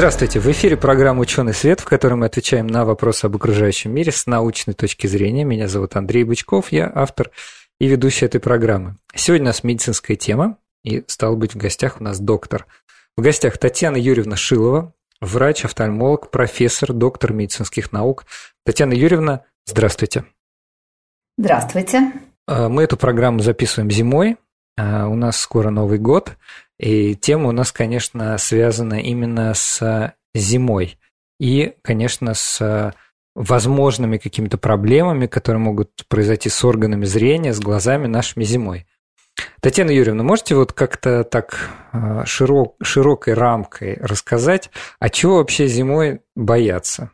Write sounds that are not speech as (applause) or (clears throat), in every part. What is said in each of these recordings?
Здравствуйте! В эфире программа «Ученый свет», в которой мы отвечаем на вопросы об окружающем мире с научной точки зрения. Меня зовут Андрей Бычков, я автор и ведущий этой программы. Сегодня у нас медицинская тема, и стал быть в гостях у нас доктор. В гостях Татьяна Юрьевна Шилова, врач, офтальмолог, профессор, доктор медицинских наук. Татьяна Юрьевна, здравствуйте. Здравствуйте. А, мы эту программу записываем зимой. А, у нас скоро Новый год. И тема у нас, конечно, связана именно с зимой. И, конечно, с возможными какими-то проблемами, которые могут произойти с органами зрения, с глазами нашими зимой. Татьяна Юрьевна, можете вот как-то так а, широк, широкой рамкой рассказать, а чего вообще зимой бояться?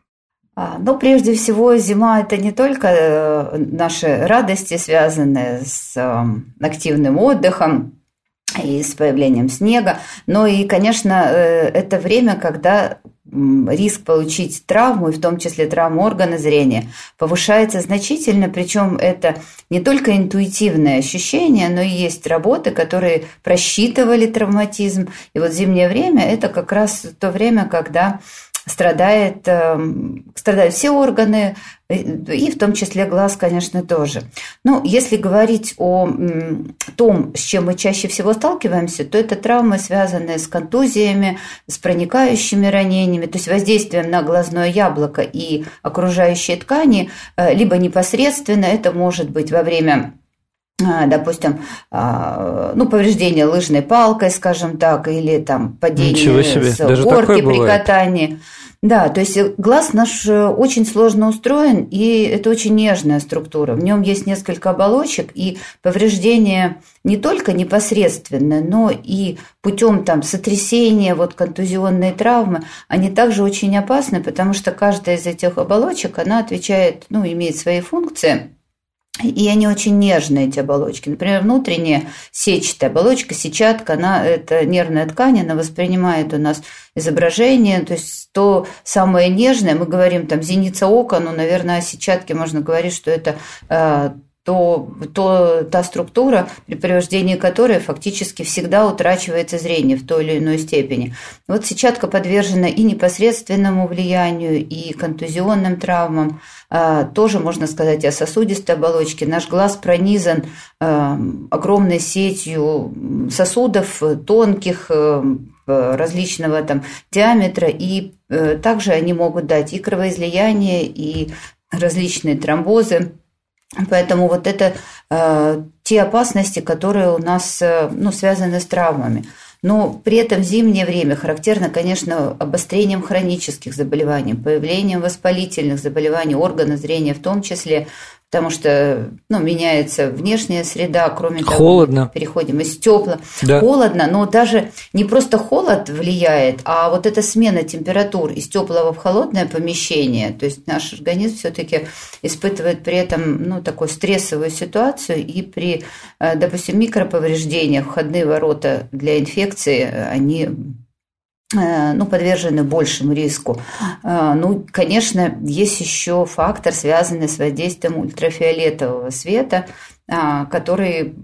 А, ну, прежде всего, зима – это не только э, наши радости, связанные с эм, активным отдыхом, и с появлением снега. Но и, конечно, э, это время, когда риск получить травму, и в том числе травму органа зрения, повышается значительно, причем это не только интуитивное ощущение, но и есть работы, которые просчитывали травматизм. И вот зимнее время – это как раз то время, когда страдает, эм, страдают все органы, и в том числе глаз, конечно, тоже. Ну, если говорить о том, с чем мы чаще всего сталкиваемся, то это травмы, связанные с контузиями, с проникающими ранениями, то есть воздействием на глазное яблоко и окружающие ткани, э, либо непосредственно, это может быть во время допустим, а, ну, повреждение лыжной палкой, скажем так, или там падение с Даже горки при катании. Да, то есть глаз наш э, очень сложно устроен, и это очень нежная структура. В нем есть несколько оболочек, и повреждение не только непосредственное, но и путем там сотрясения, вот контузионные травмы, они также очень опасны, потому что каждая из этих оболочек, она отвечает, ну, имеет свои функции – и они очень нежные, эти оболочки. Например, внутренняя сетчатая оболочка, сетчатка, она, это нервная ткань, она воспринимает у нас изображение, то есть то самое нежное, мы говорим там зеница ока, ну, наверное, о сетчатке можно говорить, что это э, то, то та структура, при повреждении которой фактически всегда утрачивается зрение в той или иной степени. Вот сетчатка подвержена и непосредственному влиянию, и контузионным травмам. А, тоже можно сказать о сосудистой оболочке. Наш глаз пронизан а, огромной сетью сосудов тонких, э, различного там диаметра, и э, также они могут дать и кровоизлияние, и различные тромбозы. Поэтому вот это э, те опасности, которые у нас э, ну, связаны с травмами. Но при этом зимнее время характерно, конечно, обострением хронических заболеваний, появлением воспалительных заболеваний органа зрения в том числе, потому что ну, меняется внешняя среда, кроме того, холодно. переходим из тепла. Да. Холодно, но даже не просто холод влияет, а вот эта смена температур из теплого в холодное помещение. То есть наш организм все-таки испытывает при этом ну, такую стрессовую ситуацию, и при, э, допустим, микроповреждениях входные ворота для инфекции, они Э, ну, подвержены большему риску. Э, ну, конечно, есть еще фактор, связанный с воздействием ультрафиолетового света, э, который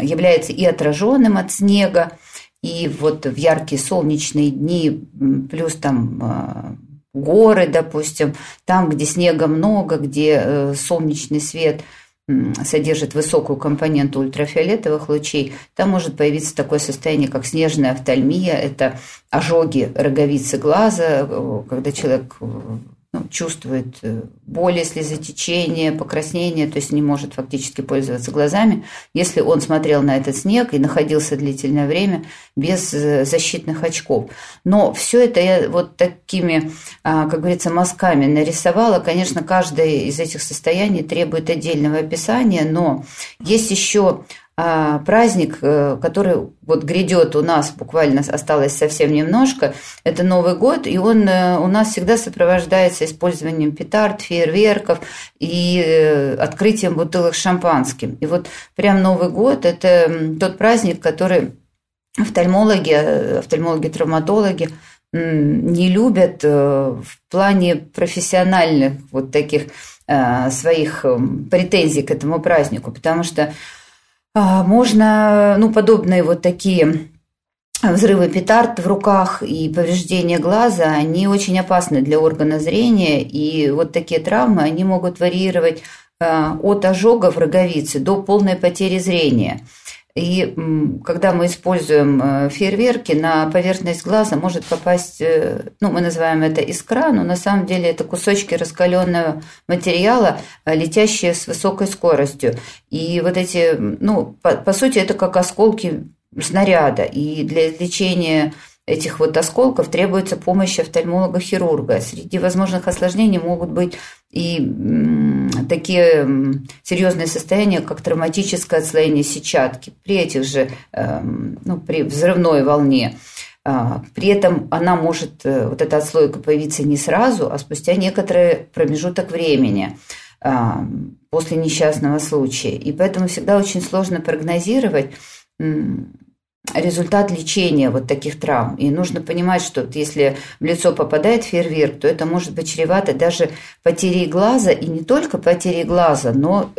является и отраженным от снега, и вот в яркие солнечные дни, плюс там горы, допустим, там, где снега много, где солнечный свет – содержит высокую компоненту ультрафиолетовых лучей, там может появиться такое состояние, как снежная офтальмия. Это ожоги роговицы глаза, э, когда человек э, чувствует э, боли, слезотечение, покраснение, то есть не может фактически пользоваться глазами, если он смотрел на этот снег и находился длительное время без э, защитных очков. Но все это я вот такими, а, как говорится, мазками нарисовала. Конечно, каждое из этих состояний требует отдельного описания, но есть еще праздник, э, который вот грядет у нас, буквально осталось совсем немножко, это Новый год, и он э, у нас всегда сопровождается использованием петард, фейерверков и э, открытием бутылок шампанским. И вот прям Новый год – это тот праздник, который офтальмологи, офтальмологи-травматологи не любят в плане профессиональных вот таких своих претензий к этому празднику, потому что а, можно, ну, подобные вот такие взрывы петард в руках и повреждения глаза, они очень опасны для органа зрения, и вот такие травмы, они могут варьировать а, от ожогов роговицы до полной потери зрения. И когда мы используем э, фейерверки, на поверхность глаза может попасть, э, ну, мы называем это искра, но на самом деле это кусочки раскаленного материала, э, летящие с высокой скоростью. И вот эти, ну, по, по сути, это как осколки снаряда. И для лечения этих вот осколков требуется помощь офтальмолога-хирурга. Среди возможных осложнений могут быть и такие серьезные состояния, как травматическое отслоение сетчатки при этих же, эм, ну, при взрывной волне. А, при этом она может, э, вот эта отслойка появиться не сразу, а спустя некоторый промежуток времени а, после несчастного случая. И поэтому всегда очень сложно прогнозировать, результат лечения вот таких травм. И нужно понимать, что если в лицо попадает фейерверк, то это может быть чревато даже потерей глаза, и не только потерей глаза, но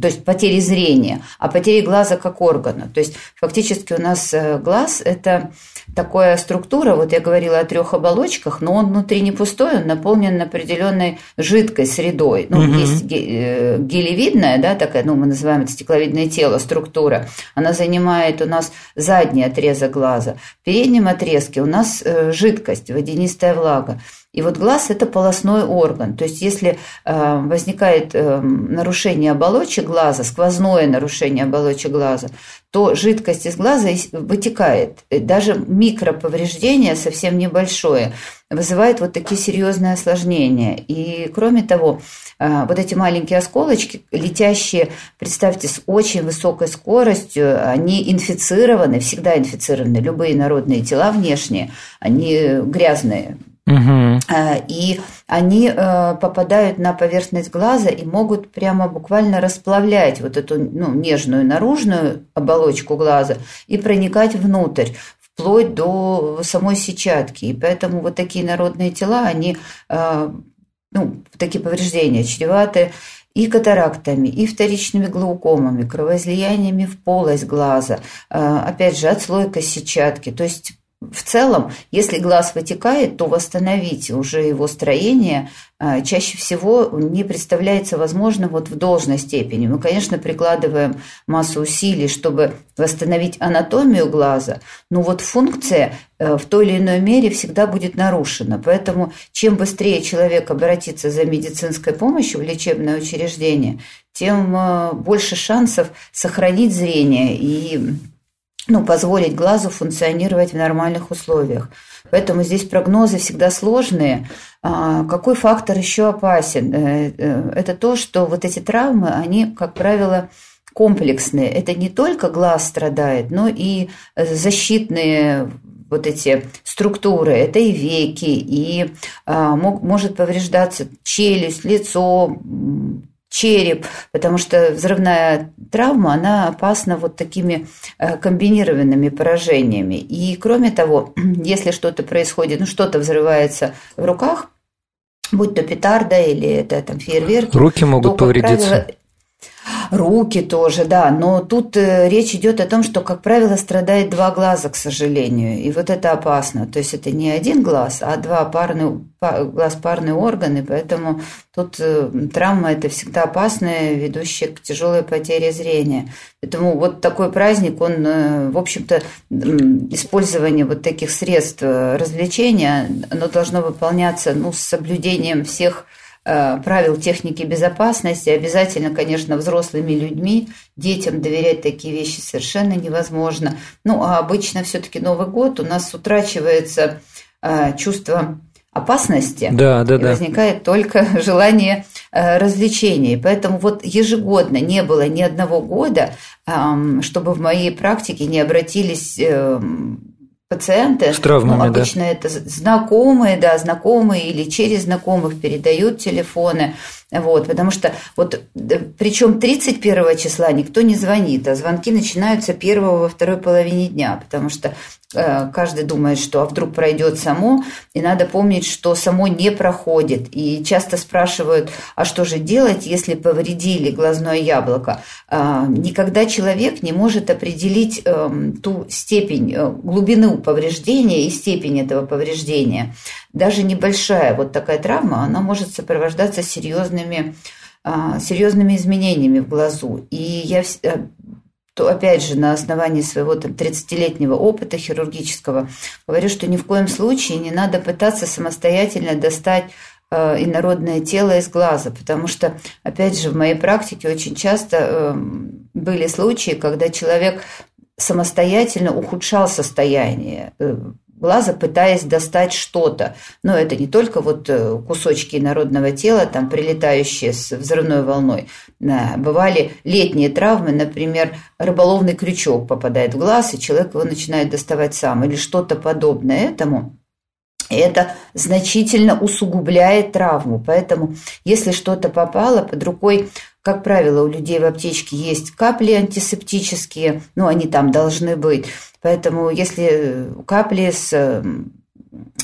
то есть потери зрения, а потери глаза как органа. То есть фактически у нас э, глаз – это такая структура, вот я говорила о трех оболочках, но он внутри не пустой, он наполнен определенной жидкой средой. Ну, угу. есть э, гелевидная, да, такая, ну, мы называем это стекловидное тело, структура. Она занимает у нас задний отрезок глаза. В переднем отрезке у нас э, жидкость, водянистая влага. И вот глаз – это полостной орган. То есть если э, возникает э, нарушение оболочек глаза, сквозное нарушение оболочек глаза, то жидкость из глаза вытекает. Даже микроповреждение совсем небольшое вызывает вот такие серьезные осложнения. И кроме того, э, вот эти маленькие осколочки, летящие, представьте, с очень высокой скоростью, они инфицированы, всегда инфицированы. Любые народные тела внешние, они грязные, Угу. И они э, попадают на поверхность глаза и могут прямо буквально расплавлять вот эту ну, нежную наружную оболочку глаза и проникать внутрь вплоть до самой сетчатки. И поэтому вот такие народные тела, они, э, ну, такие повреждения чреваты и катарактами, и вторичными глаукомами, кровоизлияниями в полость глаза, опять же, отслойка сетчатки. То есть в целом, если глаз вытекает, то восстановить уже его строение а, чаще всего не представляется возможным вот в должной степени. Мы, конечно, прикладываем массу усилий, чтобы восстановить анатомию глаза, но вот функция э, в той или иной мере всегда будет нарушена. Поэтому чем быстрее человек обратится за медицинской помощью в лечебное учреждение, тем э, больше шансов сохранить зрение и ну, позволить глазу функционировать в нормальных условиях. Поэтому здесь прогнозы всегда сложные. А, какой фактор еще опасен? Э, э, это то, что вот эти травмы, они, как правило, комплексные. Это не только глаз страдает, но и защитные вот эти структуры, это и веки, и а, может повреждаться челюсть, лицо, череп, потому что взрывная травма, она опасна вот такими э, комбинированными поражениями. И кроме того, (clears throat) если что-то происходит, ну что-то взрывается в руках, будь то петарда или это там фейерверки. Руки могут то, повредиться. Правило, Руки тоже, да. Но тут э, речь идет о том, что, как правило, страдает два глаза, к сожалению. И вот это опасно. То есть это не один глаз, а два парные, глаз парные органы. Поэтому тут э, травма это всегда опасная, ведущая к тяжелой потере зрения. Поэтому вот такой праздник, он, э, в общем-то, использование вот таких средств развлечения, оно должно выполняться ну, с соблюдением всех Э, правил техники безопасности. Обязательно, конечно, взрослыми людьми, детям доверять такие вещи совершенно невозможно. Ну, а обычно все-таки Новый год у нас утрачивается э, чувство опасности. Да, да, и да. возникает только (laughs) желание э, развлечений. Поэтому вот ежегодно не было ни одного года, чтобы в моей практике не обратились эм, пациенты, с травмами, ну, обычно да. это знакомые, да, знакомые или через знакомых передают телефоны, вот, потому что вот причем 31 числа никто не звонит, а звонки начинаются первого во второй половине дня, потому что э, каждый думает, что а вдруг пройдет само, и надо помнить, что само не проходит. И часто спрашивают, а что же делать, если повредили глазное яблоко? Э, никогда человек не может определить э, ту степень, э, глубину повреждения и степень этого повреждения даже небольшая вот такая травма, она может сопровождаться серьезными, а, серьезными изменениями в глазу. И я э, то опять же на основании своего там, 30-летнего опыта хирургического говорю, что ни в коем случае не надо пытаться самостоятельно достать э, инородное тело из глаза, потому что, опять же, в моей практике очень часто э, были случаи, когда человек самостоятельно ухудшал состояние глаза, пытаясь достать что-то. Но это не только вот э, кусочки народного тела, там, прилетающие с взрывной волной. Бывали летние травмы, например, рыболовный крючок попадает в глаз, и человек его начинает доставать сам, или что-то подобное этому. И это значительно усугубляет травму. Поэтому, если что-то попало под рукой, как правило, у людей в аптечке есть капли антисептические, ну, они там должны быть. Поэтому если капли с,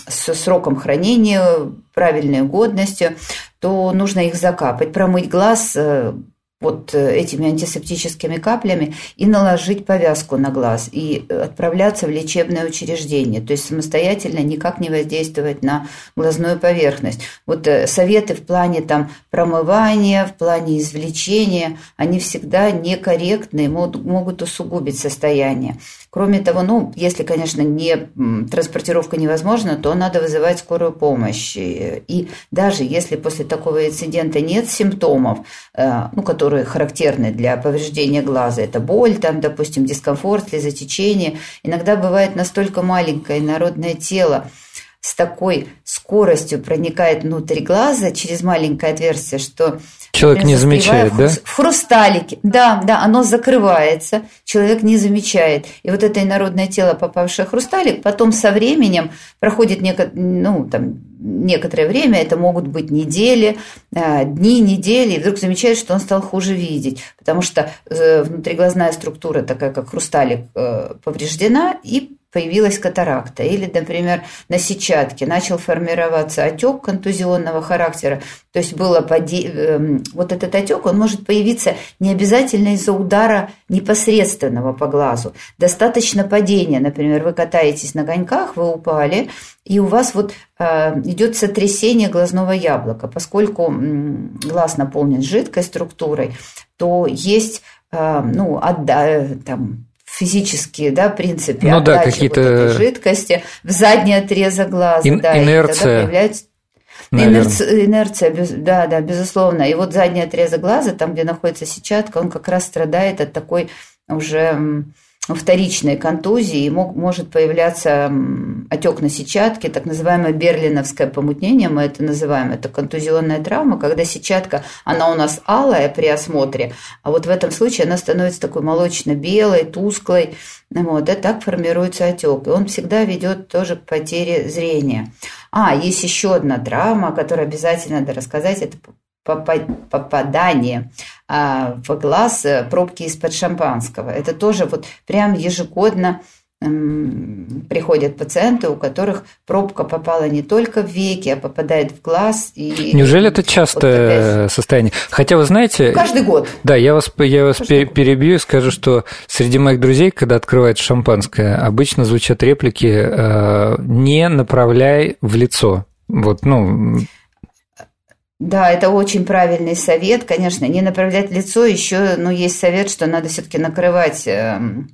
с сроком хранения, правильной годностью, то нужно их закапать, промыть глаз э, вот э, этими антисептическими каплями и наложить повязку на глаз и отправляться в лечебное учреждение, то есть самостоятельно никак не воздействовать на глазную поверхность. Вот э, советы в плане там промывания, в плане извлечения, они всегда некорректные, могут усугубить состояние. Кроме того, ну, если, конечно, не транспортировка невозможна, то надо вызывать скорую помощь. И даже если после такого инцидента нет симптомов, э, ну, которые характерны для повреждения глаза, это боль, там, допустим, дискомфорт, слезотечение, иногда бывает настолько маленькое народное тело, с такой скоростью проникает внутрь глаза через маленькое отверстие, что человек не замечает, в, да? В хрусталике, да, да, оно закрывается, человек не замечает. И вот это инородное тело, попавшее в хрусталик, потом со временем проходит неко, ну, там, некоторое время, это могут быть недели, а, дни, недели, и вдруг замечает, что он стал хуже видеть, потому что э, внутриглазная структура, такая как хрусталик, э, повреждена, и появилась катаракта, или, например, на сетчатке начал формироваться отек контузионного характера, то есть было поди... Эм, вот этот отек, он может появиться не обязательно из-за удара непосредственного по глазу, достаточно падения, например, вы катаетесь на коньках, вы упали, и у вас вот э, идет сотрясение глазного яблока, поскольку глаз наполнен жидкой структурой, то есть э, ну, отда, там, физические да, принципы ну, да, какие-то... вот жидкости в задний отрезок глаза. Ин- да, инерция. И появляется Инерция, инерция, да, да, безусловно. И вот задний отрезок глаза, там, где находится сетчатка, он как раз страдает от такой уже вторичной контузии, и мог, может появляться отек на сетчатке, так называемое берлиновское помутнение, мы это называем, это контузионная травма, когда сетчатка, она у нас алая при осмотре, а вот в этом случае она становится такой молочно-белой, тусклой, вот, и так формируется отек, и он всегда ведет тоже к потере зрения. А, есть еще одна травма, которую обязательно надо рассказать, это попадание а, в глаз э, пробки из-под шампанского. Это тоже вот прям ежегодно приходят пациенты, у которых пробка попала не только в веки, а попадает в глаз. И... Неужели это частое вот состояние? Хотя вы знаете... Каждый год. Да, я вас, я вас перебью и скажу, что среди моих друзей, когда открывают шампанское, обычно звучат реплики э, «не направляй в лицо». Вот, ну, да, это очень правильный совет, конечно, не направлять лицо, еще, ну, есть совет, что надо все-таки накрывать эм,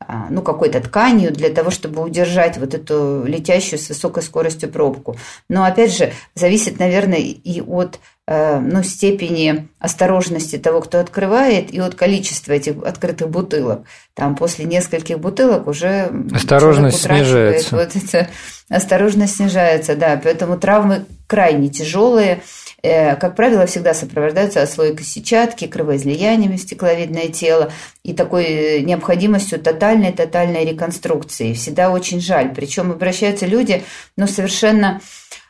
а, ну, какой-то тканью для того, чтобы удержать вот эту летящую с высокой скоростью пробку. Но, опять же, зависит, наверное, и от ну, степени осторожности того, кто открывает, и от количества этих открытых бутылок. Там после нескольких бутылок уже осторожность снижается. Вот это, осторожность снижается, да. Поэтому травмы крайне тяжелые. Э, как правило, всегда сопровождаются отслойкой сетчатки, кровоизлияниями в стекловидное тело и такой э, необходимостью тотальной-тотальной реконструкции. Всегда очень жаль. Причем обращаются люди, ну, совершенно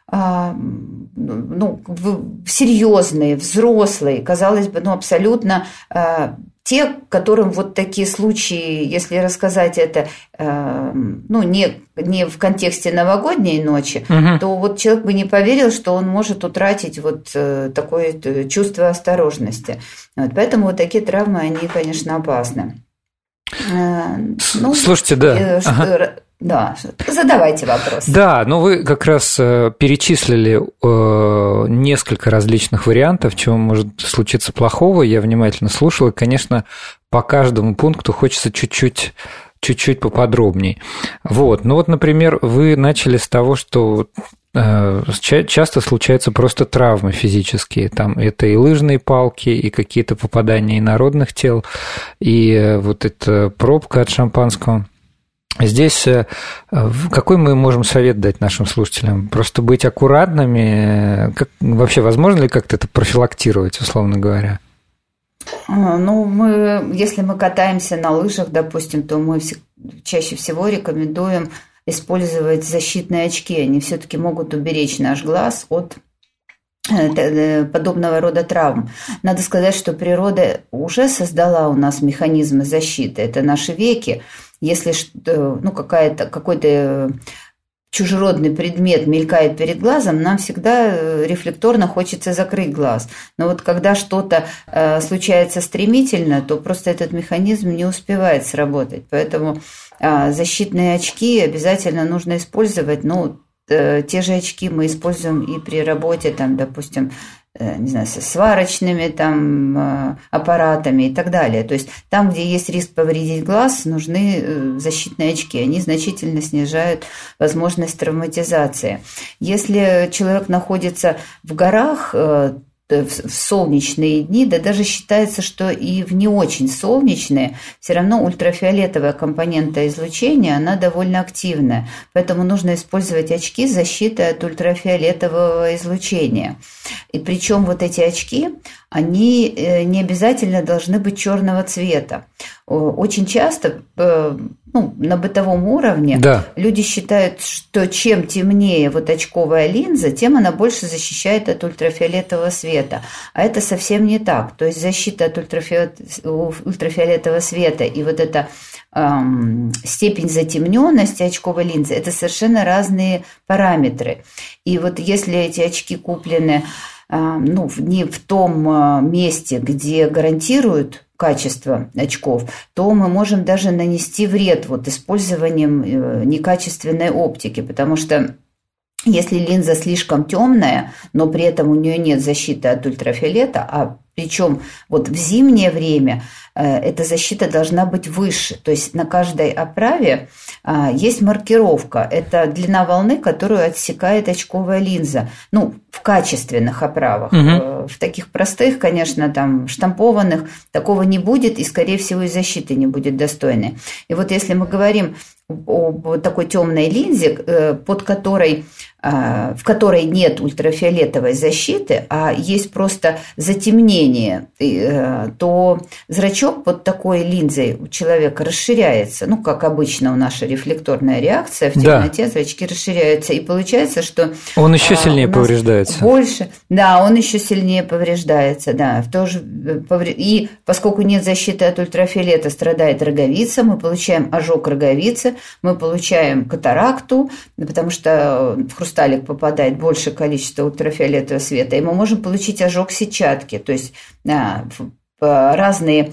ну, серьезные, взрослые, казалось бы, ну, абсолютно а, те, которым вот такие случаи, если рассказать это, э, ну, не, не в контексте новогодней ночи, угу. то вот человек бы не поверил, что он может утратить вот э, такое э, чувство осторожности. Вот, поэтому вот такие травмы, они, конечно, опасны. Ну, Слушайте, да. Ага. Да, задавайте вопрос. Да, ну вы как раз э, перечислили э, несколько различных вариантов, чего может случиться плохого. Я внимательно слушал, и, конечно, по каждому пункту хочется чуть-чуть чуть-чуть поподробней. Вот, ну вот, например, вы начали с того, что э, часто случаются просто травмы физические. Там это и лыжные палки, и какие-то попадания инородных тел, и вот эта пробка от шампанского. Здесь э, какой мы можем совет дать нашим слушателям? Просто быть аккуратными? Как, вообще возможно ли как-то это профилактировать, условно говоря? А, ну, мы, если мы катаемся на лыжах, допустим, то мы чаще всего рекомендуем использовать защитные очки. Они все-таки могут уберечь наш глаз от э, э, подобного рода травм. Надо сказать, что природа уже создала у нас механизмы защиты. Это наши веки. Если ну, какая-то, какой-то чужеродный предмет мелькает перед глазом, нам всегда э, рефлекторно хочется закрыть глаз. Но вот когда что-то э, случается стремительно, то просто этот механизм не успевает сработать. Поэтому э, защитные очки обязательно нужно использовать. Ну, э, те же очки мы используем и при работе, там, допустим, Э, не знаю, со сварочными там э, аппаратами и так далее. То есть там, где есть риск повредить глаз, нужны э, защитные очки. Они значительно снижают возможность травматизации. Если человек находится в горах, в солнечные дни, да даже считается, что и в не очень солнечные, все равно ультрафиолетовая компонента излучения, она довольно активная. Поэтому нужно использовать очки защиты от ультрафиолетового излучения. И причем вот эти очки, они э, не обязательно должны быть черного цвета. Очень часто э, ну, на бытовом уровне да. люди считают, что чем темнее вот очковая линза, тем она больше защищает от ультрафиолетового света. А это совсем не так. То есть защита от ультрафиолетового света и вот эта эм, степень затемненности очковой линзы – это совершенно разные параметры. И вот если эти очки куплены ну, не в том а, месте, где гарантируют качество очков, то мы можем даже нанести вред вот использованием э, некачественной оптики, потому что если линза слишком темная, но при этом у нее нет защиты от ультрафиолета, а причем вот в зимнее время э, эта защита должна быть выше. То есть на каждой оправе а, есть маркировка. Это длина волны, которую отсекает очковая линза. Ну, в качественных оправах. Угу. В таких простых, конечно, там штампованных такого не будет, и, скорее всего, и защиты не будет достойной. И вот если мы говорим об такой темной линзе, э, под которой в которой нет ультрафиолетовой защиты, а есть просто затемнение, э, то зрачок под такой линзой у человека расширяется. Ну, как обычно у наша рефлекторная реакция, в темноте да. зрачки расширяются. И получается, что... Он еще а, сильнее повреждается. Больше. Да, он еще сильнее повреждается. Да. Э, и поскольку нет защиты от ультрафиолета, страдает роговица, мы получаем ожог роговицы, мы получаем катаракту, потому что в хрусталик попадает большее количество ультрафиолетового света, и мы можем получить ожог сетчатки, то есть а, разные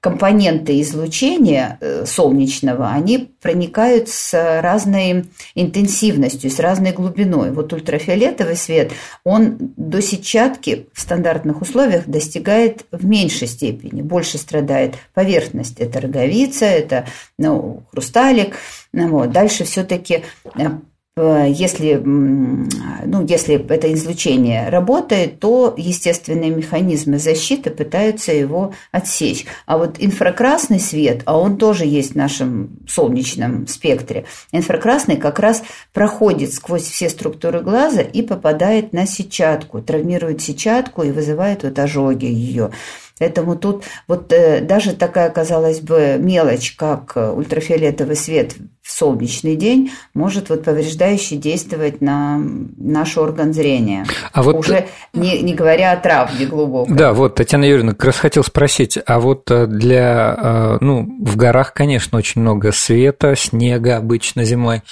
компоненты излучения э, солнечного, они проникают с разной интенсивностью, с разной глубиной. Вот ультрафиолетовый свет, он до сетчатки в стандартных условиях достигает в меньшей степени, больше страдает поверхность. Это роговица, это ну, хрусталик. Вот. Дальше все-таки Э, если, ну, если это излучение работает, то естественные механизмы защиты пытаются его отсечь. А вот инфракрасный свет, а он тоже есть в нашем солнечном спектре, инфракрасный как раз проходит сквозь все структуры глаза и попадает на сетчатку, травмирует сетчатку и вызывает вот ожоги ее. Поэтому тут вот э, даже такая, казалось бы, мелочь, как э, ультрафиолетовый свет солнечный день, может вот повреждающе действовать на наш орган зрения. А вот... Уже не, не говоря о травме глубокой. Да, вот, Татьяна Юрьевна, как раз хотел спросить, а вот э, для, ну, в горах, конечно, очень много света, снега обычно зимой,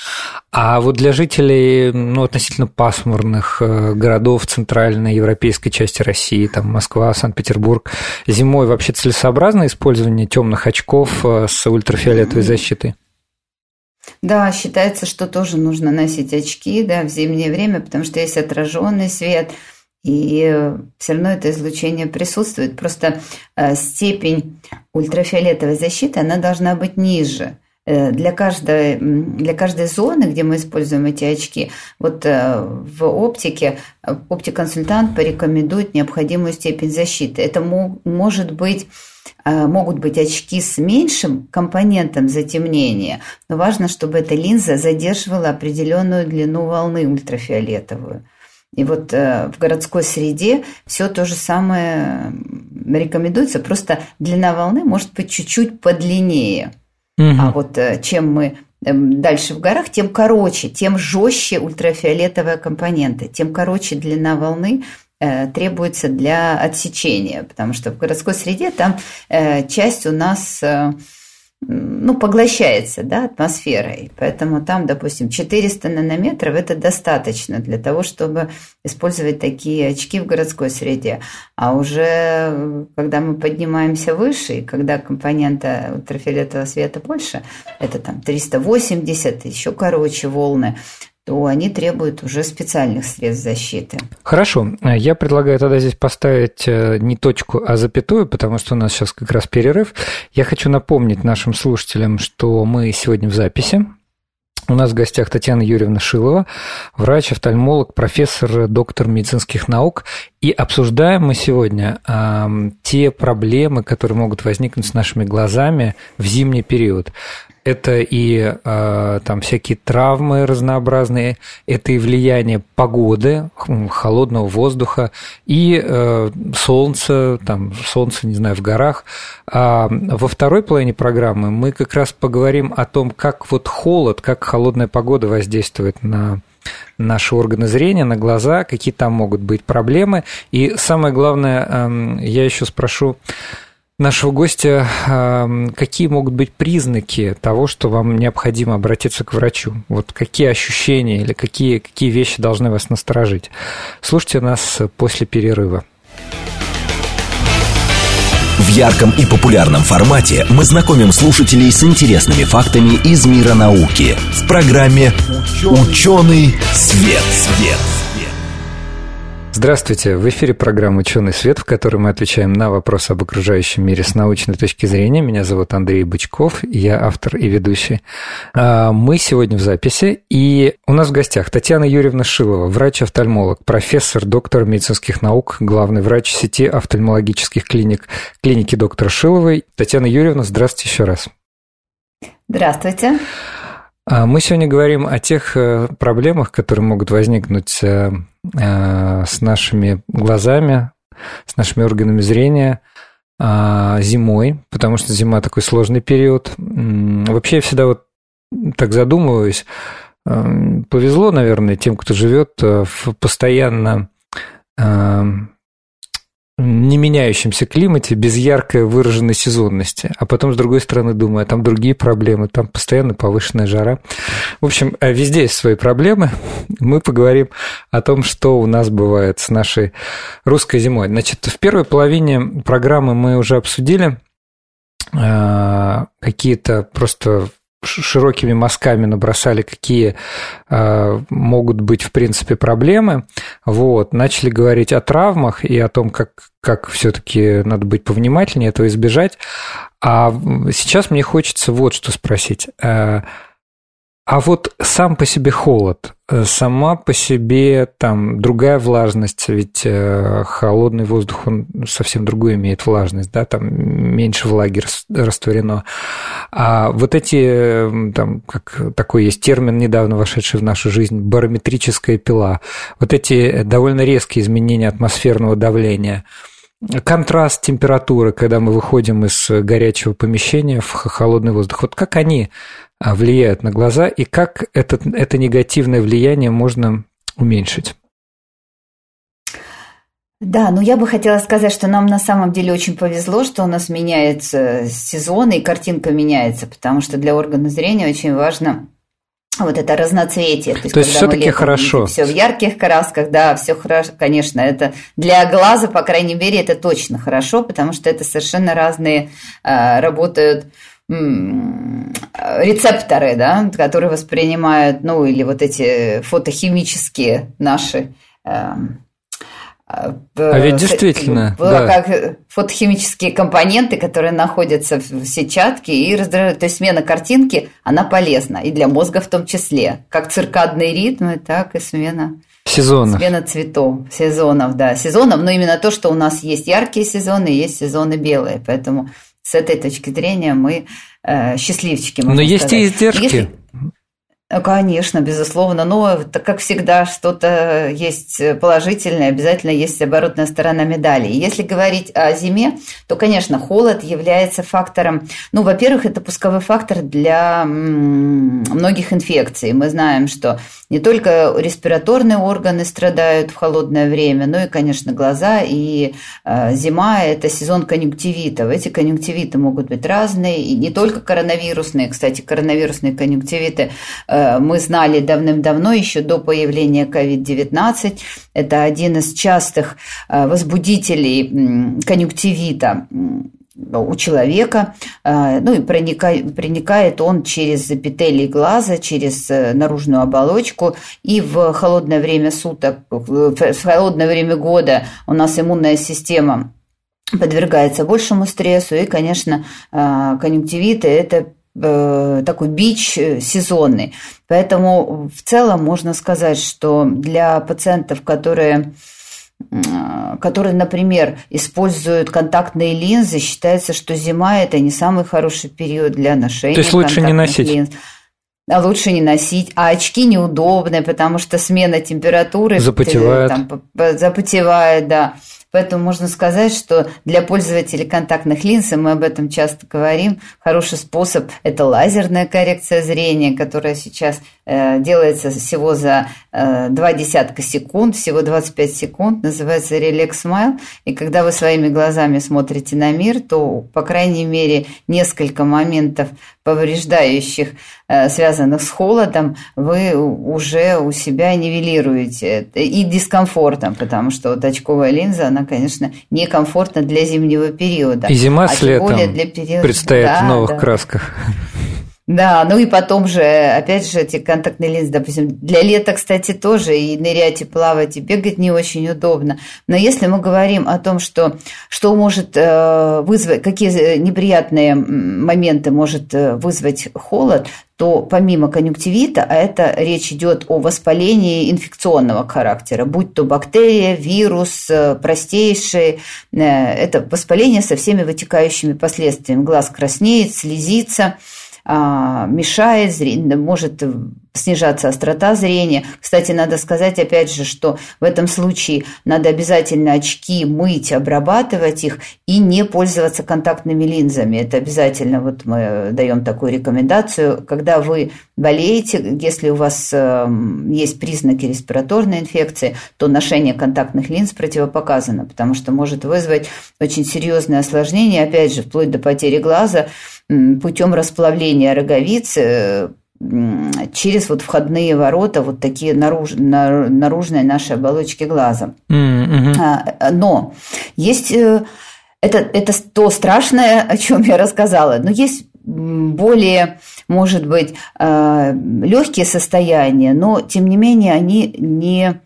а вот для жителей, ну, относительно пасмурных городов центральной европейской части России, там Москва, Санкт-Петербург, зимой вообще целесообразно использование темных очков э, с ультрафиолетовой защитой? Да, считается, что тоже нужно носить очки да, в зимнее время, потому что есть отраженный свет, и все равно это излучение присутствует. Просто э, степень ультрафиолетовой защиты, она должна быть ниже – Э, для каждой, для каждой зоны, где мы используем эти очки, вот э, в оптике э, оптиконсультант порекомендует необходимую степень защиты. Это может быть могут быть очки с меньшим компонентом затемнения, но важно, чтобы эта линза задерживала определенную длину волны ультрафиолетовую. И вот в городской среде все то же самое рекомендуется, просто длина волны может быть чуть-чуть подлиннее – Угу. А вот э, чем мы эм, дальше в горах, тем короче, тем жестче ультрафиолетовые компоненты, тем короче длина волны э, требуется для отсечения, потому что в городской среде там э, часть у нас ну, поглощается да, атмосферой. Поэтому там, допустим, 400 нанометров – это достаточно для того, чтобы использовать такие очки в городской среде. А уже когда мы поднимаемся выше, и когда компонента ультрафиолетового света больше, это там 380, еще короче волны, то они требуют уже специальных средств защиты. Хорошо. Я предлагаю тогда здесь поставить э, не точку, а запятую, потому что у нас сейчас как раз перерыв. Я хочу напомнить нашим слушателям, что мы сегодня в записи. У нас в гостях Татьяна Юрьевна Шилова, врач, офтальмолог, профессор, доктор медицинских наук. И обсуждаем мы сегодня э, те проблемы, которые могут возникнуть с нашими глазами в зимний период. Это и э, там всякие травмы разнообразные, это и влияние погоды, холодного воздуха, и э, солнце, там солнце, не знаю, в горах. А во второй половине программы мы как раз поговорим о том, как вот холод, как холодная погода воздействует на наши органы зрения, на глаза, какие там могут быть проблемы. И самое главное, эм, я еще спрошу, нашего гостя, какие могут быть признаки того, что вам необходимо обратиться к врачу? Вот какие ощущения или какие, какие вещи должны вас насторожить? Слушайте нас после перерыва. В ярком и популярном формате мы знакомим слушателей с интересными фактами из мира науки в программе «Ученый свет». свет. Здравствуйте! В эфире программа «Ученый свет», в которой мы отвечаем на вопросы об окружающем мире с научной точки зрения. Меня зовут Андрей Бычков, я автор и ведущий. А, мы сегодня в записи, и у нас в гостях Татьяна Юрьевна Шилова, врач-офтальмолог, профессор, доктор медицинских наук, главный врач сети офтальмологических клиник клиники доктора Шиловой. Татьяна Юрьевна, здравствуйте еще раз. Здравствуйте. А, мы сегодня говорим о тех э, проблемах, которые могут возникнуть э, э, с нашими глазами, с нашими органами зрения а, зимой, потому что зима такой сложный период. Вообще я всегда вот так задумываюсь, повезло, наверное, тем, кто живет в постоянно не меняющемся климате, без яркой выраженной сезонности. А потом, с другой стороны, думаю, а там другие проблемы, там постоянно повышенная жара. В общем, э, везде есть свои проблемы. Мы поговорим о том, что у нас бывает с нашей русской зимой. Значит, в первой половине программы мы уже обсудили э, какие-то просто широкими мазками набросали, какие э, могут быть, в принципе, проблемы. Вот. Начали говорить о травмах и о том, как, как все-таки надо быть повнимательнее, этого избежать. А сейчас мне хочется вот что спросить. Э, А вот сам по себе холод, э, сама по себе там другая влажность, ведь э, холодный воздух, он совсем другую имеет влажность, да, там меньше влаги растворено. А вот эти, там, как такой есть термин, недавно вошедший в нашу жизнь, барометрическая пила, вот эти довольно резкие изменения атмосферного давления – контраст температуры, когда мы выходим из горячего помещения в холодный воздух. Вот как они а, влияют на глаза и как это, это негативное влияние можно уменьшить? Да, ну я бы хотела сказать, что нам на самом деле очень повезло, что у нас меняется сезон и картинка меняется, потому что для органа зрения очень важно вот это разноцветие. То есть, То есть все-таки хорошо. Все в ярких красках, да, все хорошо, конечно. Это для глаза, по крайней мере, это точно хорошо, потому что это совершенно разные э, работают рецепторы, да, которые воспринимают, ну, или вот эти фотохимические наши эм, а ведь действительно, да. как фотохимические компоненты, которые находятся в сетчатке и раздражают. То есть смена картинки, она полезна и для мозга в том числе. Как циркадные ритмы, так и смена Сезонов. Смена цветов, сезонов, да, сезонов, но именно то, что у нас есть яркие сезоны, есть сезоны белые, поэтому с этой точки зрения мы э, счастливчики. Но есть сказать. и издержки. Если... Конечно, безусловно. Но, как всегда, что-то есть положительное, обязательно есть оборотная сторона медали. Если говорить о зиме, то, конечно, холод является фактором... Ну, во-первых, это пусковой фактор для многих инфекций. Мы знаем, что не только респираторные органы страдают в холодное время, но и, конечно, глаза. И э, зима – это сезон конъюнктивитов. Эти конъюнктивиты могут быть разные, и не только коронавирусные. Кстати, коронавирусные конъюнктивиты э, мы знали давным-давно, еще до появления COVID-19. Это один из частых э, возбудителей конъюнктивита у человека, э, ну и проникает, он через эпителий глаза, через э, наружную оболочку, и в холодное время суток, в холодное время года у нас иммунная система подвергается большему стрессу, и, конечно, э, конъюнктивиты – это такой бич сезонный. Поэтому в целом можно сказать, что для пациентов, которые которые, например, используют контактные линзы, считается, что зима – это не самый хороший период для ношения То есть лучше не носить? Линз. А лучше не носить. А очки неудобные, потому что смена температуры запотевает, там, запотевает да. Поэтому можно сказать, что для пользователей контактных линз, и мы об этом часто говорим, хороший способ – это лазерная коррекция зрения, которая сейчас э, делается всего за э, два десятка секунд, всего 25 секунд, называется Relax Smile. И когда вы своими глазами смотрите на мир, то, по крайней мере, несколько моментов повреждающих, э, связанных с холодом, вы уже у себя нивелируете. И дискомфортом, потому что вот очковая линза, она, конечно, некомфортна для зимнего периода. И зима а с летом для периода... предстоит да, в новых да. красках. Да, ну и потом же, опять же, эти контактные линзы, допустим, для лета, кстати, тоже и нырять, и плавать, и бегать не очень удобно. Но если мы говорим о том, что, что может э, вызвать, какие неприятные моменты может э, вызвать холод, то помимо конъюнктивита, а это речь идет о воспалении инфекционного характера, будь то бактерия, вирус, э, простейший, это воспаление со всеми вытекающими последствиями. Глаз краснеет, слезится, мешает, может снижаться острота зрения. Кстати, надо сказать, опять же, что в этом случае надо обязательно очки мыть, обрабатывать их и не пользоваться контактными линзами. Это обязательно, вот мы даем такую рекомендацию, когда вы болеете, если у вас эм, есть признаки респираторной инфекции, то ношение контактных линз противопоказано, потому что может вызвать очень серьезные осложнения, опять же, вплоть до потери глаза, путем расплавления роговицы через вот входные ворота, вот такие наруж, наружные наши оболочки глаза. Mm-hmm. Но есть э, это, это то страшное, о чем я рассказала, но есть более, может быть, э, легкие состояния, но тем не менее они не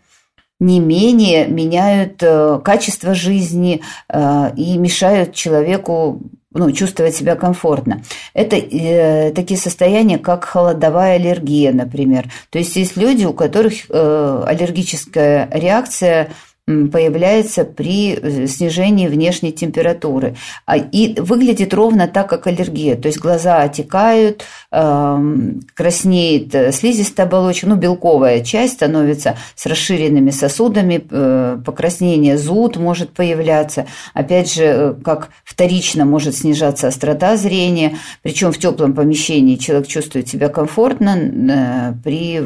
не менее меняют э, качество жизни и мешают человеку ну, чувствовать себя комфортно. Это э, такие состояния, как холодовая аллергия, например. То есть есть люди, у которых э, аллергическая реакция появляется при э, снижении внешней температуры. А, и выглядит ровно так, как аллергия. То есть глаза отекают, краснеет э, слизистая оболочка, ну, белковая часть становится с расширенными сосудами, э, покраснение, зуд может появляться. Опять же, как вторично может снижаться острота зрения, причем в теплом помещении человек чувствует себя комфортно при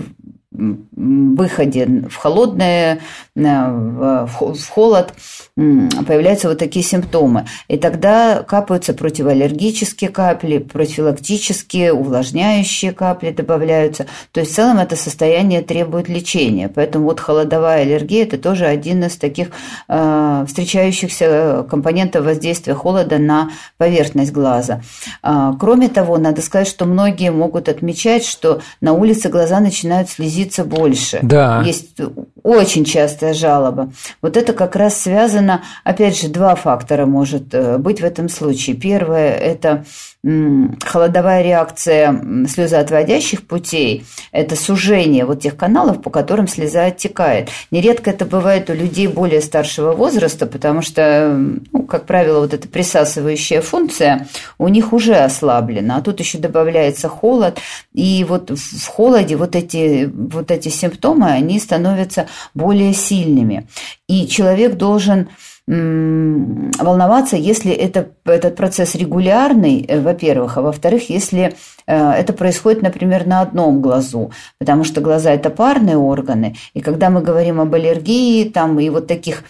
выходе в холодное, в холод появляются вот такие симптомы. И тогда капаются противоаллергические капли, профилактические, увлажняющие капли добавляются. То есть в целом это состояние требует лечения. Поэтому вот холодовая аллергия – это тоже один из таких э, встречающихся компонентов воздействия холода на поверхность глаза. Э, кроме того, надо сказать, что многие могут отмечать, что на улице глаза начинают слезиться больше. Да. Есть очень частая жалоба. Вот это как раз связано, опять же, два фактора может э, быть в этом случае. Первое – это холодовая реакция слезоотводящих путей – это сужение вот тех каналов, по которым слеза оттекает. Нередко это бывает у людей более старшего возраста, потому что, ну, как правило, вот эта присасывающая функция у них уже ослаблена, а тут еще добавляется холод, и вот в холоде вот эти, вот эти симптомы, они становятся более сильными. И человек должен волноваться, если это, этот процесс регулярный, э, во-первых, а во-вторых, если э, это происходит, например, на одном глазу, потому что глаза – это парные органы, и когда мы говорим об аллергии там, и вот таких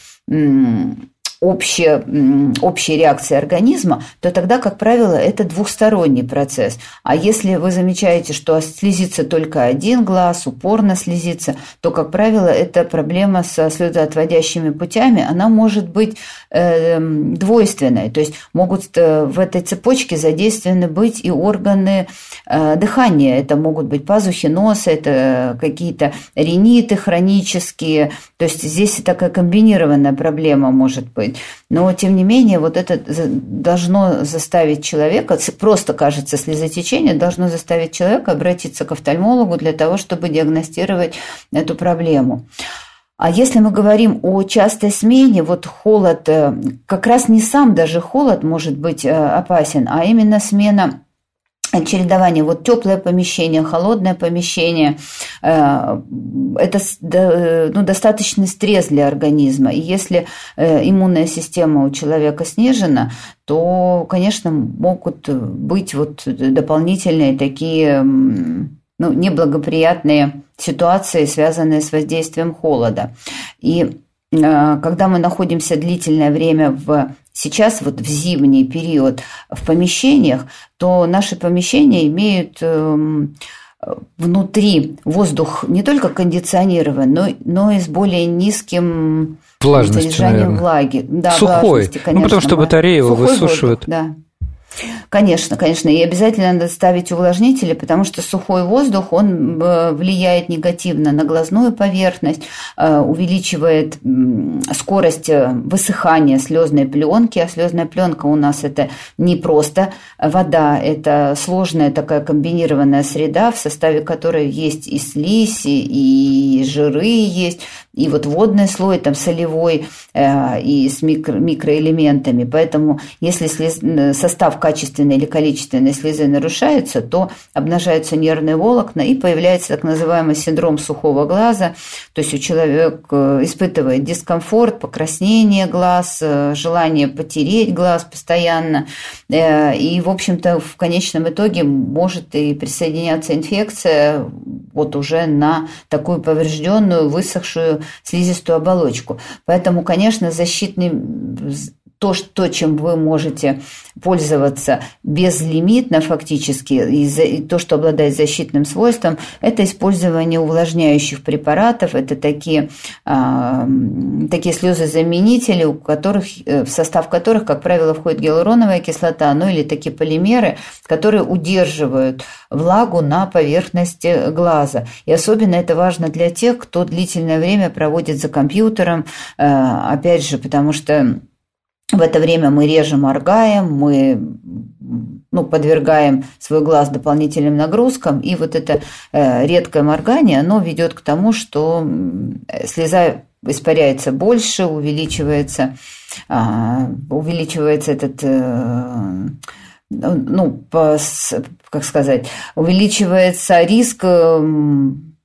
общая, общей реакции организма, то тогда, как правило, это двухсторонний процесс. А если вы замечаете, что слезится только один глаз, упорно слезится, то, как правило, эта проблема со слезоотводящими путями, она может быть э, двойственной. То есть могут э, в этой цепочке задействованы быть и органы э, дыхания. Это могут быть пазухи носа, это какие-то риниты хронические. То есть здесь такая комбинированная проблема может быть происходит. Но, тем не менее, вот это должно заставить человека, просто кажется слезотечение, должно заставить человека обратиться к офтальмологу для того, чтобы диагностировать эту проблему. А если мы говорим о частой смене, вот холод, э, как раз не сам даже холод может быть э, опасен, а именно смена чередование вот теплое помещение, холодное помещение, э, это ну, достаточный стресс для организма. И если э, иммунная система у человека снижена, то, конечно, могут быть вот дополнительные такие ну, неблагоприятные ситуации, связанные с воздействием холода. И э, когда мы находимся длительное время в сейчас вот в зимний период в помещениях, то наши помещения имеют эм, внутри воздух не только кондиционирован, но, но и с более низким Влажностью, содержанием влаги. Да, Сухой. Влажности, конечно, ну, потому что батареи его высушивают. Воздух, да. Конечно, конечно. И обязательно надо ставить увлажнители, потому что сухой воздух, он э, влияет негативно на глазную поверхность, э, увеличивает скорость э, высыхания слезной пленки. А слезная пленка у нас это не просто вода, это сложная такая комбинированная среда, в составе которой есть и слизь, и жиры есть, и вот водный слой там солевой и с микро, микроэлементами. Поэтому если состав качественной или количественной слезы нарушается, то обнажаются нервные волокна и появляется так называемый синдром сухого глаза, то есть у человека э, испытывает дискомфорт, покраснение глаз, э, желание потереть глаз постоянно, э, и, в общем-то, в конечном итоге может и присоединяться инфекция вот уже на такую поврежденную, высохшую слизистую оболочку. Поэтому, конечно, защитный то, что, чем вы можете пользоваться безлимитно фактически, и, то, что обладает защитным свойством, это использование увлажняющих препаратов, это такие, э, такие слезозаменители, у которых, э, в состав которых, как правило, входит гиалуроновая кислота, ну или такие полимеры, которые удерживают влагу на поверхности глаза. И особенно это важно для тех, кто длительное время проводит за компьютером, э, опять же, потому что В это время мы реже моргаем, мы ну, подвергаем свой глаз дополнительным нагрузкам, и вот это э, редкое моргание, оно ведет к тому, что слеза испаряется больше, увеличивается, э, увеличивается этот, э, ну, по, как сказать, увеличивается риск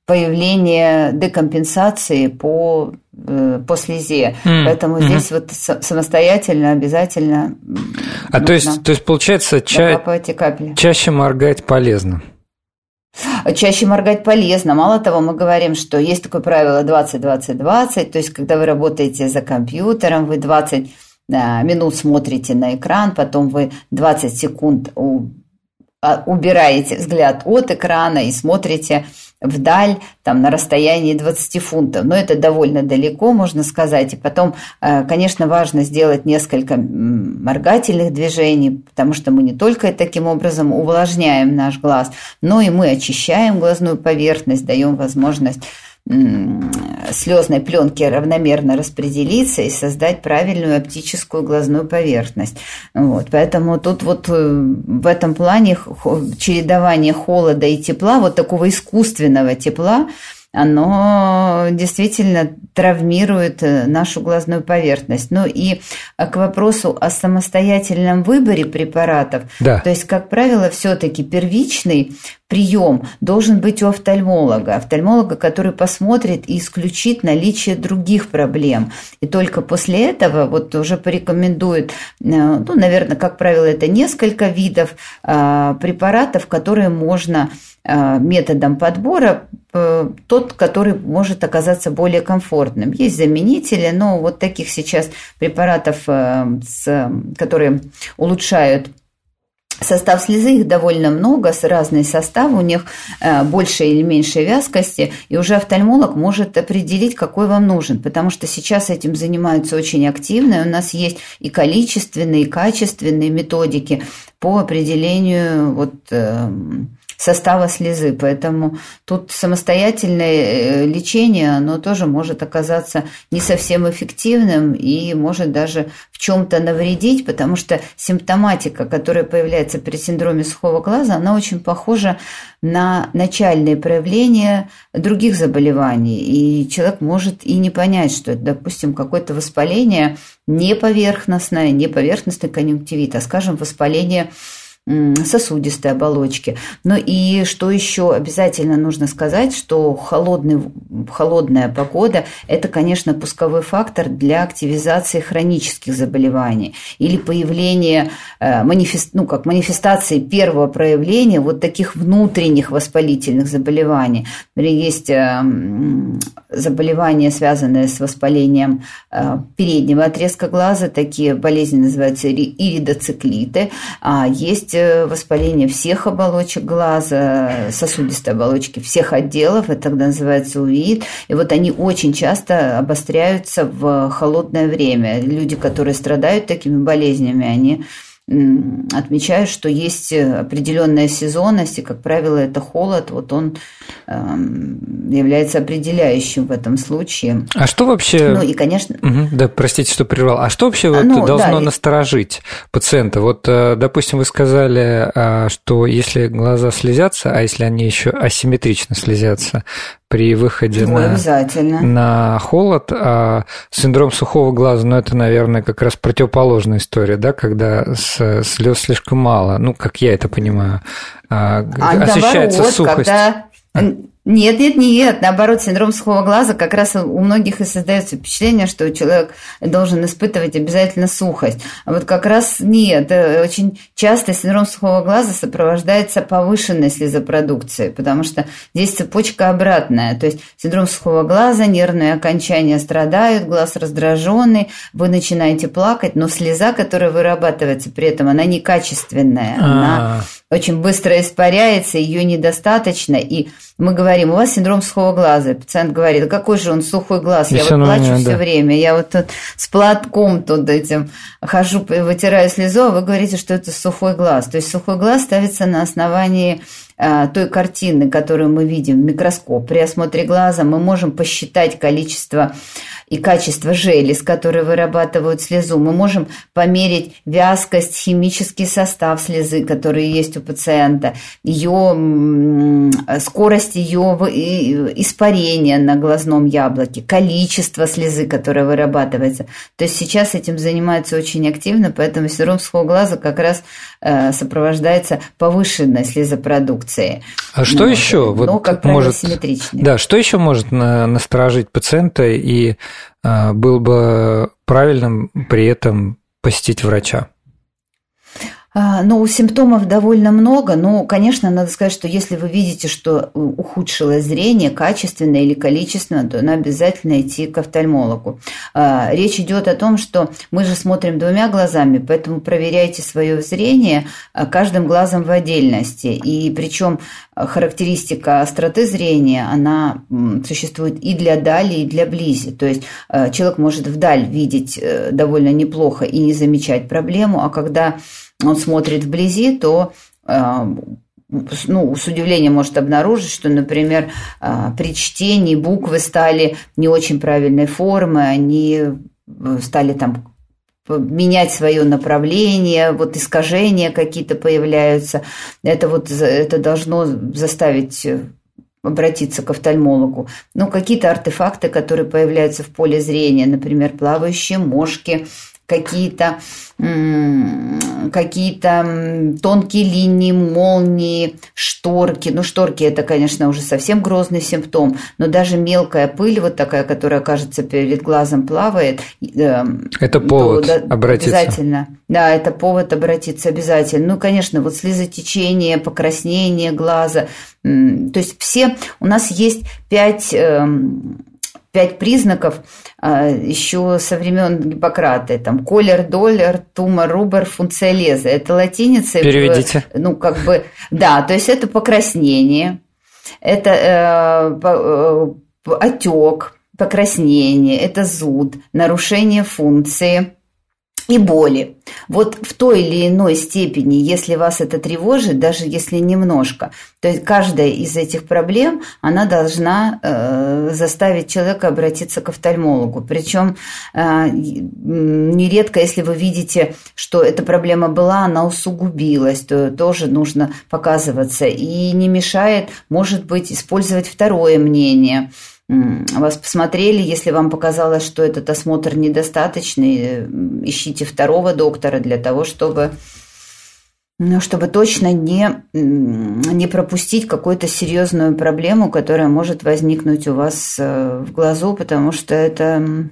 появления декомпенсации по, э, по слезе. Mm. Поэтому mm-hmm. здесь вот самостоятельно обязательно. А то есть, то есть получается, ча- чаще моргать полезно. Чаще моргать полезно. Мало того, мы говорим, что есть такое правило 20-20-20, то есть когда вы работаете за компьютером, вы 20 э, минут смотрите на экран, потом вы 20 секунд а, убираете взгляд от экрана и смотрите вдаль, там, на расстоянии 20 фунтов. Но это довольно далеко, можно сказать. И потом, э, конечно, важно сделать несколько моргательных движений, потому что мы не только таким образом увлажняем наш глаз, но и мы очищаем глазную поверхность, даем возможность слезной пленки равномерно распределиться и создать правильную оптическую глазную поверхность. Вот. Поэтому тут вот э, в этом плане чередование холода и тепла, вот такого искусственного тепла, оно действительно травмирует э, нашу глазную поверхность. Ну и э, к вопросу о самостоятельном выборе препаратов, да. то есть, как правило, все-таки первичный прием должен быть у офтальмолога, офтальмолога, который посмотрит и исключит наличие других проблем. И только после этого вот уже порекомендует, э, ну, наверное, как правило, это несколько видов препаратов, которые можно методом подбора Э, тот, который может оказаться более комфортным. Есть заменители, но вот таких сейчас препаратов, э, которые улучшают Состав слезы их довольно много, с разные составы, у них э, больше или меньше вязкости, и уже офтальмолог может определить, какой вам нужен, потому что сейчас этим занимаются очень активно, у нас есть и количественные, и качественные методики по определению вот, состава слезы. Поэтому тут самостоятельное э, лечение, оно тоже может оказаться не совсем эффективным и может даже в чем-то навредить, потому что симптоматика, которая появляется при синдроме сухого глаза, она очень похожа на начальные проявления других заболеваний. И человек может и не понять, что это, допустим, какое-то воспаление не поверхностное, не поверхностный конъюнктивит, а, скажем, воспаление сосудистой оболочки. Ну и что еще обязательно нужно сказать, что холодный, холодная погода – это, конечно, пусковой фактор для активизации хронических заболеваний или появления, э, манифест, ну, как манифестации первого проявления вот таких внутренних воспалительных заболеваний. Есть э, заболевания, связанные с воспалением э, переднего отрезка глаза, такие болезни называются иридоциклиты, а есть есть воспаление всех оболочек глаза, сосудистой оболочки всех отделов, это тогда называется УИД. И вот они очень часто обостряются в холодное время. Люди, которые страдают такими болезнями, они отмечаю, что есть э, определенная сезонность, и, как правило, это холод, вот он эм, является определяющим в этом случае. А что вообще... Ну и, конечно... Угу, да, простите, что прервал. А что вообще вот ну, должно да, насторожить пациента? Вот, э, допустим, вы сказали, э, что если глаза слезятся, а если они еще асимметрично слезятся, при выходе Ой, на, на холод. А синдром сухого глаза, ну, это, наверное, как раз противоположная история, да, когда слез слишком мало, ну, как я это понимаю. А, а ощущается наоборот, сухость. Когда нет, нет, нет. Наоборот, синдром сухого глаза как раз у многих и создается впечатление, что человек должен испытывать обязательно сухость. А вот как раз нет. Э, очень часто синдром сухого глаза сопровождается повышенной слезопродукцией, потому что здесь цепочка обратная. То есть синдром сухого глаза, нервные окончания страдают, глаз раздраженный, вы начинаете плакать, но слеза, которая вырабатывается при этом, она некачественная. Она а. очень быстро испаряется, ее недостаточно, и мы говорим, у вас синдром сухого глаза. Пациент говорит, какой же он сухой глаз, я вот плачу да. все время, я вот тут с платком тут этим хожу, вытираю слезу, а вы говорите, что это сухой глаз. То есть сухой глаз ставится на основании той картины, которую мы видим в микроскоп, при осмотре глаза мы можем посчитать количество и качество желез, которые вырабатывают слезу. Мы можем померить вязкость, химический состав слезы, который есть у пациента, ее скорость ее испарения на глазном яблоке, количество слезы, которое вырабатывается. То есть сейчас этим занимаются очень активно, поэтому синдром сухого глаза как раз э, сопровождается повышенной слезопродукцией. А что ну, еще? Вот но, как правило, может, симметричной. Да, что еще может насторожить пациента и а, было бы правильным при этом посетить врача? А, ну, симптомов довольно много, но, конечно, надо сказать, что если вы видите, что ухудшилось зрение качественно или количественно, то надо обязательно идти к офтальмологу. А, речь идет о том, что мы же смотрим двумя глазами, поэтому проверяйте свое зрение а, каждым глазом в отдельности. И причем характеристика остроты зрения, она существует и для дали, и для близи. То есть человек может вдаль видеть э, довольно неплохо и не замечать проблему, а когда он смотрит вблизи, то э, ну, с удивлением может обнаружить, что, например, э, при чтении буквы стали не очень правильной формы, они э, стали там менять свое направление, вот искажения какие-то появляются. Это вот это должно заставить обратиться к офтальмологу. Ну, какие-то артефакты, которые появляются в поле зрения, например, плавающие мошки, какие-то какие-то тонкие линии, молнии, шторки. Ну, шторки – это, конечно, уже совсем грозный симптом, но даже мелкая пыль, вот такая, которая, кажется, перед глазом плавает. Э, это повод то, да, обратиться. Обязательно. Да, это повод обратиться обязательно. Ну, конечно, вот слезотечение, покраснение глаза. То есть все, у нас есть пять эм, пять признаков а, еще со времен Гиппократа. Там колер, доллар, тума, рубер, функция леза. Это латиница. Переведите. Ну, как бы, да, то есть это покраснение, это э, э, отек, покраснение, это зуд, нарушение функции и боли. Вот в той или иной степени, если вас это тревожит, даже если немножко, то есть каждая из этих проблем, она должна э, заставить человека обратиться к офтальмологу. Причем э, нередко, если вы видите, что эта проблема была, она усугубилась, то тоже нужно показываться. И не мешает, может быть, использовать второе мнение – вас посмотрели, если вам показалось, что этот осмотр недостаточный, э, ищите второго доктора для того, чтобы ну, чтобы точно не, не пропустить какую-то серьезную проблему, которая может возникнуть у вас э, в глазу, потому что это,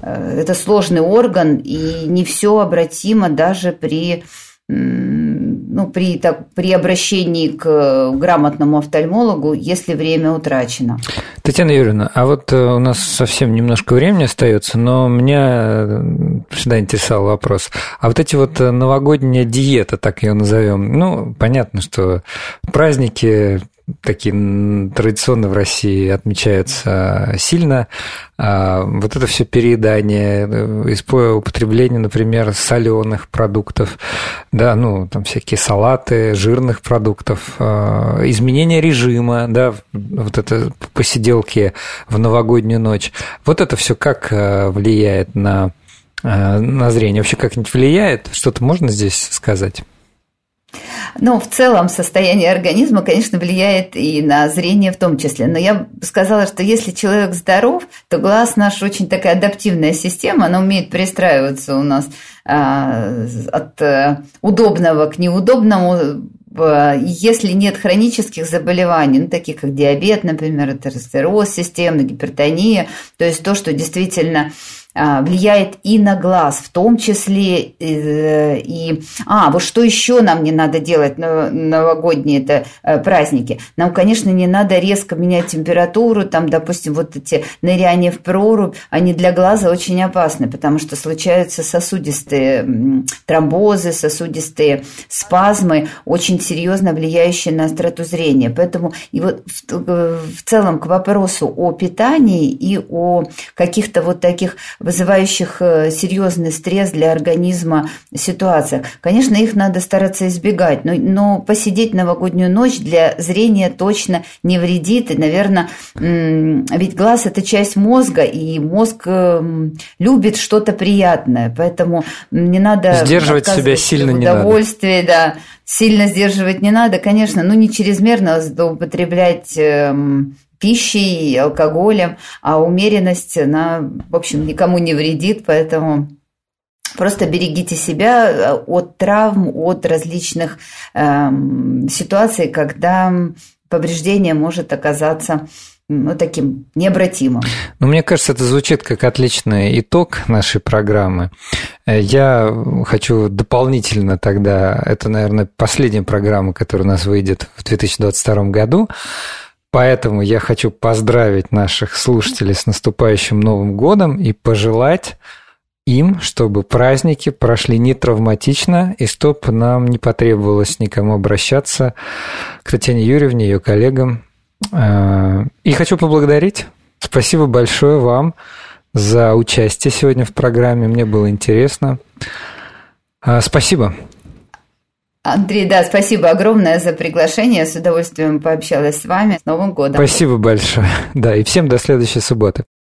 э, это сложный орган, и не все обратимо даже при ну, при, так, при обращении к грамотному офтальмологу, если время утрачено. Татьяна Юрьевна, а вот э, у нас совсем немножко времени остается, но меня э, всегда интересовал вопрос. А вот эти вот э, новогодняя диета, так ее назовем, ну, понятно, что праздники такие традиционно в России отмечаются сильно. А вот это все переедание, употребление, например, соленых продуктов, да, ну, там всякие салаты, жирных продуктов, а, изменение режима, да, вот это посиделки в новогоднюю ночь. Вот это все как а, влияет на, на зрение? Вообще как-нибудь влияет? Что-то можно здесь сказать? Ну, в целом состояние организма, конечно, влияет и на зрение в том числе. Но я бы сказала, что если человек здоров, то глаз наш очень такая адаптивная система, она умеет перестраиваться у нас а, от а, удобного к неудобному. Если нет хронических заболеваний, ну, таких как диабет, например, атеросклероз системный, гипертония, то есть то, что действительно влияет и на глаз, в том числе э, и... А, вот что еще нам не надо делать на новогодние это э, праздники? Нам, конечно, не надо резко менять температуру, там, допустим, вот эти ныряния в прорубь, они для глаза очень опасны, потому что случаются сосудистые тромбозы, сосудистые спазмы, очень серьезно влияющие на остроту зрения. Поэтому и вот в, в целом к вопросу о питании и о каких-то вот таких вызывающих э, серьезный стресс для организма ситуациях. Конечно, их надо стараться избегать, но, но посидеть новогоднюю ночь для зрения точно не вредит. И, наверное, ведь глаз – это часть мозга, и мозг эм, любит что-то приятное, поэтому не надо... Сдерживать себя сильно не надо. Удовольствие, да, сильно сдерживать не надо, конечно, ну не чрезмерно злоупотреблять эм, пищей, алкоголем, а умеренность, она, в общем, никому не вредит, поэтому Просто берегите себя э, от травм, от различных э, ситуаций, когда повреждение может оказаться ну, таким необратимым. Ну, мне кажется, это звучит как отличный итог нашей программы. Э, я хочу дополнительно тогда, это, наверное, последняя программа, которая у нас выйдет в 2022 году, поэтому я хочу поздравить наших слушателей с наступающим Новым годом и пожелать им, чтобы праздники прошли не травматично, и чтобы нам не потребовалось никому обращаться к Татьяне Юрьевне, ее коллегам. Э, и хочу поблагодарить. Спасибо большое вам за участие сегодня в программе. Мне было интересно. Э, спасибо. Андрей, да, спасибо огромное за приглашение. С удовольствием пообщалась с вами. С Новым годом. Спасибо большое. (laughs) Да, и всем до следующей субботы.